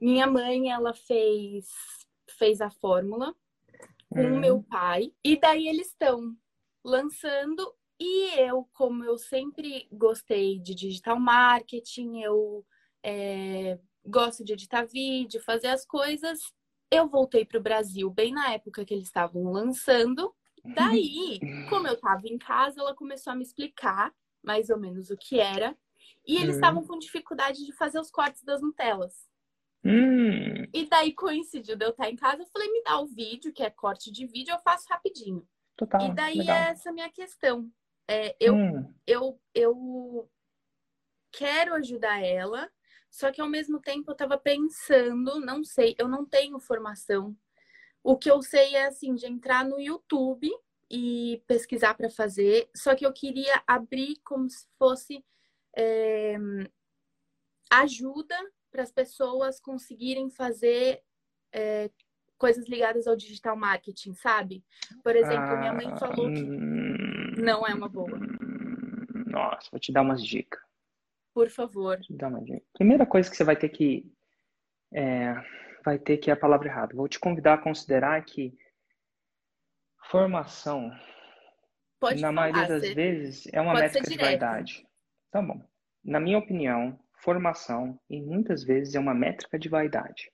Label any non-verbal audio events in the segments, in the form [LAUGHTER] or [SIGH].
minha mãe, ela fez, fez a fórmula com Hum. meu pai. E daí eles estão lançando. E eu, como eu sempre gostei de digital marketing, eu é, gosto de editar vídeo, fazer as coisas, eu voltei para o Brasil bem na época que eles estavam lançando. Daí, [LAUGHS] como eu estava em casa, ela começou a me explicar mais ou menos o que era. E eles Hum. estavam com dificuldade de fazer os cortes das Nutelas. Hum, E daí coincidiu de eu estar em casa, eu falei, me dá o vídeo, que é corte de vídeo, eu faço rapidinho. total. E daí legal. é essa minha questão. É, eu, Hum, eu, eu quero ajudar ela, só que ao mesmo tempo eu tava pensando, não sei, eu não tenho formação. O que eu sei é assim, de entrar no YouTube e pesquisar para fazer, só que eu queria abrir como se fosse é, ajuda para as pessoas conseguirem fazer é, coisas ligadas ao digital marketing, sabe? Por exemplo, minha mãe ah, falou que hum, não é uma boa. Nossa, vou te dar umas dicas. Por favor. Vou te dar uma dica. Primeira coisa que você vai ter que. é, vai ter que é a palavra errada. Vou te convidar a considerar que formação, Pode na falar, maioria das você- vezes, é uma pode métrica ser de vaidade. Tá bom. Na minha opinião, formação, e muitas vezes, é uma métrica de vaidade.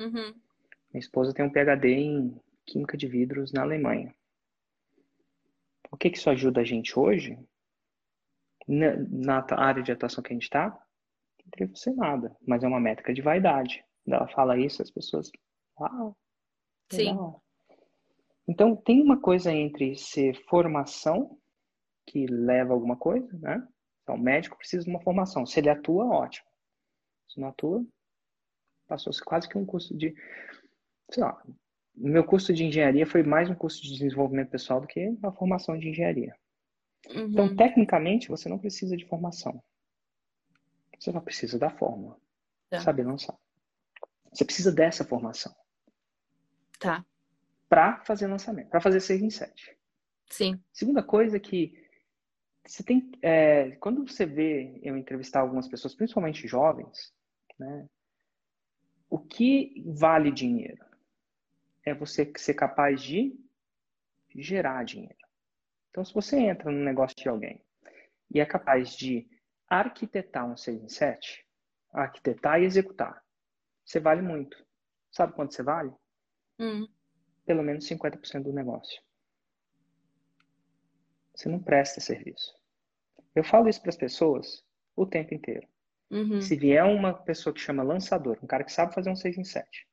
Uhum. Minha esposa tem um PhD em Química de Vidros na Alemanha. O que que isso ajuda a gente hoje? Na, na área de atuação que a gente está, não deveria ser nada, mas é uma métrica de vaidade. Quando ela fala isso, as pessoas. Uau, Sim. legal. Então, tem uma coisa entre ser formação, que leva a alguma coisa, né? Então, o médico precisa de uma formação. Se ele atua, ótimo. Se não atua, passou-se quase que um curso de. Sei lá. O meu curso de engenharia foi mais um curso de desenvolvimento pessoal do que uma formação de engenharia. Então, Uhum. tecnicamente, você não precisa de formação. Você só precisa da fórmula. Tá. Saber lançar. Você precisa dessa formação Tá. para fazer lançamento, para fazer 6 em 7. Sim. Segunda coisa é que você tem, é, quando você vê eu entrevistar algumas pessoas, principalmente jovens, né, o que vale dinheiro é você ser capaz de gerar dinheiro. Então, se você entra no negócio de alguém e é capaz de arquitetar um 6 em 7, arquitetar e executar, você vale muito. Sabe quanto você vale? Hum. Pelo menos 50% do negócio. Você não presta serviço. Eu falo isso para as pessoas o tempo inteiro. Uhum. Se vier uma pessoa que chama lançador, um cara que sabe fazer um 6 em 7,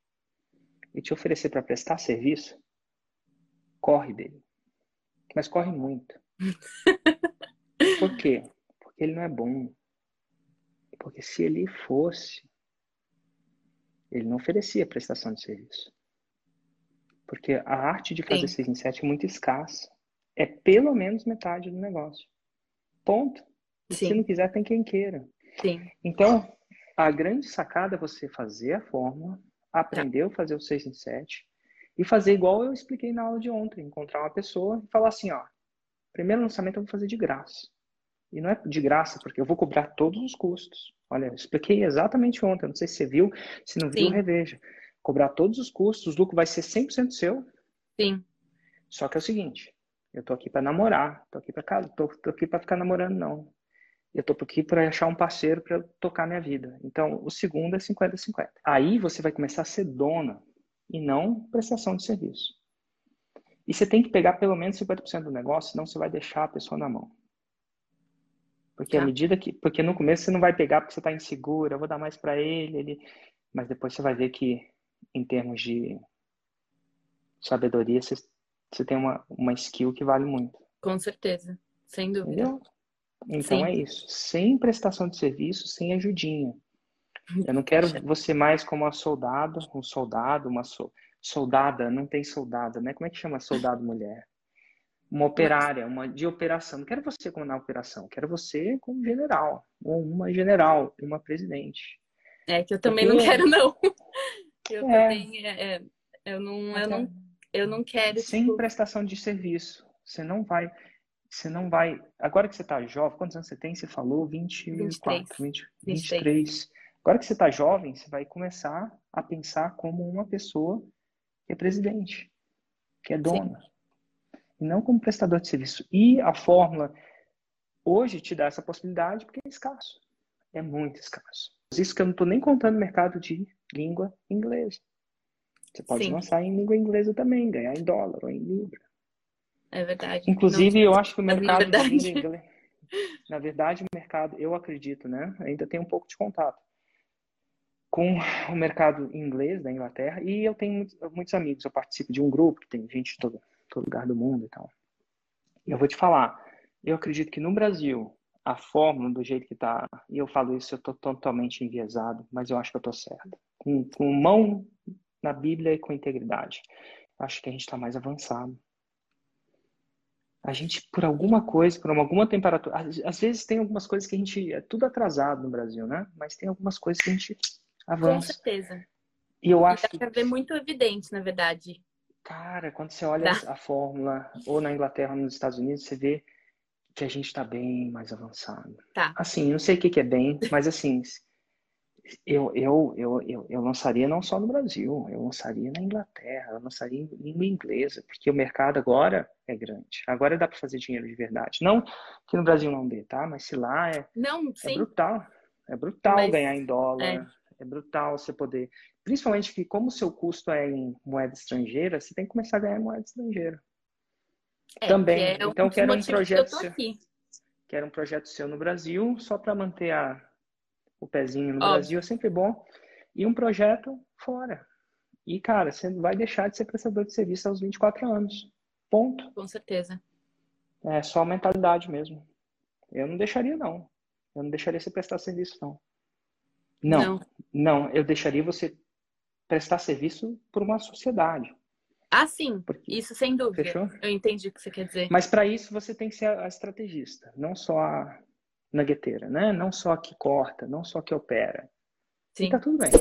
e te oferecer para prestar serviço, corre dele. Mas corre muito. [LAUGHS] Por quê? Porque ele não é bom. Porque se ele fosse, ele não oferecia prestação de serviço. Porque a arte de fazer Sim. 6 em 7 é muito escassa. É pelo menos metade do negócio. Ponto. E se Sim. não quiser, tem quem queira. Sim. Então, a grande sacada é você fazer a fórmula, aprender a fazer o 6 em 7 e fazer igual eu expliquei na aula de ontem, encontrar uma pessoa e falar assim, ó, primeiro lançamento eu vou fazer de graça. E não é de graça, porque eu vou cobrar todos os custos. Olha, eu expliquei exatamente ontem, não sei se você viu, se não viu, Sim. reveja. Cobrar todos os custos, o lucro vai ser 100% seu, Sim. só que é o seguinte, eu tô aqui para namorar, tô aqui para casa, tô, tô aqui para ficar namorando não. Eu tô aqui para achar um parceiro para tocar minha vida. Então, o segundo é 50-50. Aí você vai começar a ser dona e não prestação de serviço. E você tem que pegar pelo menos 50% do negócio, senão você vai deixar a pessoa na mão. Porque à Tá. medida que, porque no começo você não vai pegar porque você está insegura, eu vou dar mais para ele, ele, mas depois você vai ver que em termos de sabedoria você, você tem uma, uma skill que vale muito. Com certeza. Sem dúvida. Entendeu? Então Sim. é isso. Sem prestação de serviço, sem ajudinha. Eu não quero [LAUGHS] você mais como uma soldada, um soldado, uma so- soldada, não tem soldada, né? Como é que chama soldado mulher? Uma operária, uma de operação. Não quero você como na operação, quero você como general, ou uma general, uma presidente. É que eu também Porque- não quero, não. [LAUGHS] Eu É. também. é, é, eu, não, eu, não, eu não quero. Sem tipo, prestação de serviço. Você não vai. Você não vai. Agora que você tá jovem, quantos anos você tem? Você falou 24, 20, 23. 23. Agora que você está jovem, você vai começar a pensar como uma pessoa que é presidente, que é dona, Sim. e não como prestador de serviço. E a fórmula hoje te dá essa possibilidade porque é escasso, é muito escasso. Isso que eu não estou nem contando no mercado de língua inglesa. Você pode Sim. lançar em língua inglesa também, ganhar em dólar ou em libra. É verdade. Inclusive, não, eu acho que o mercado é de inglesa. Na verdade, o mercado, eu acredito, né? Ainda tem um pouco de contato com o mercado inglês da Inglaterra e eu tenho muitos, muitos, amigos. Eu participo de um grupo que tem gente de todo, todo lugar do mundo e tal. E eu vou te falar, eu acredito que no Brasil a fórmula do jeito que está, e eu falo isso, eu estou totalmente enviesado, mas eu acho que eu estou certo. Com, com mão na Bíblia e com integridade. Acho que a gente está mais avançado. A gente, por alguma coisa, por alguma temperatura. Às, vezes tem algumas coisas que a gente. É tudo atrasado no Brasil, né? Mas tem algumas coisas que a gente avança. Com certeza. E eu acho e dá que. ver muito evidente, na verdade. Cara, quando você olha a fórmula, ou na Inglaterra ou nos Estados Unidos, você vê que a gente está bem mais avançado. Tá. Assim, não sei o que, que é bem, mas assim, eu, eu, eu, eu, eu lançaria não só no Brasil, eu lançaria na Inglaterra, eu lançaria em língua inglesa, porque o mercado agora é grande. Agora dá para fazer dinheiro de verdade. Não que no Brasil não dê, tá? Mas se lá é, não, é brutal. É brutal Mas, ganhar em dólar. É. é. brutal você poder. Principalmente que, como o seu custo é em moeda estrangeira, você tem que começar a ganhar em moeda estrangeira. É, Também. É então, quero um projeto que seu. Quero um projeto seu no Brasil, só para manter a o pezinho no Óbvio. Brasil é sempre bom. E um projeto fora. E, cara, você vai deixar de ser prestador de serviço aos 24 anos. Ponto. Com certeza. É só a mentalidade mesmo. Eu não deixaria, não. Eu não deixaria você prestar serviço, não. Não. Não, não eu deixaria você prestar serviço por uma sociedade. Ah, sim. Porque... Isso sem dúvida. Fechou? Eu entendi o que você quer dizer. Mas para isso você tem que ser a estrategista, não só a, na gueteira, né? Não só que corta, não só que opera. Sim. E tá tudo bem.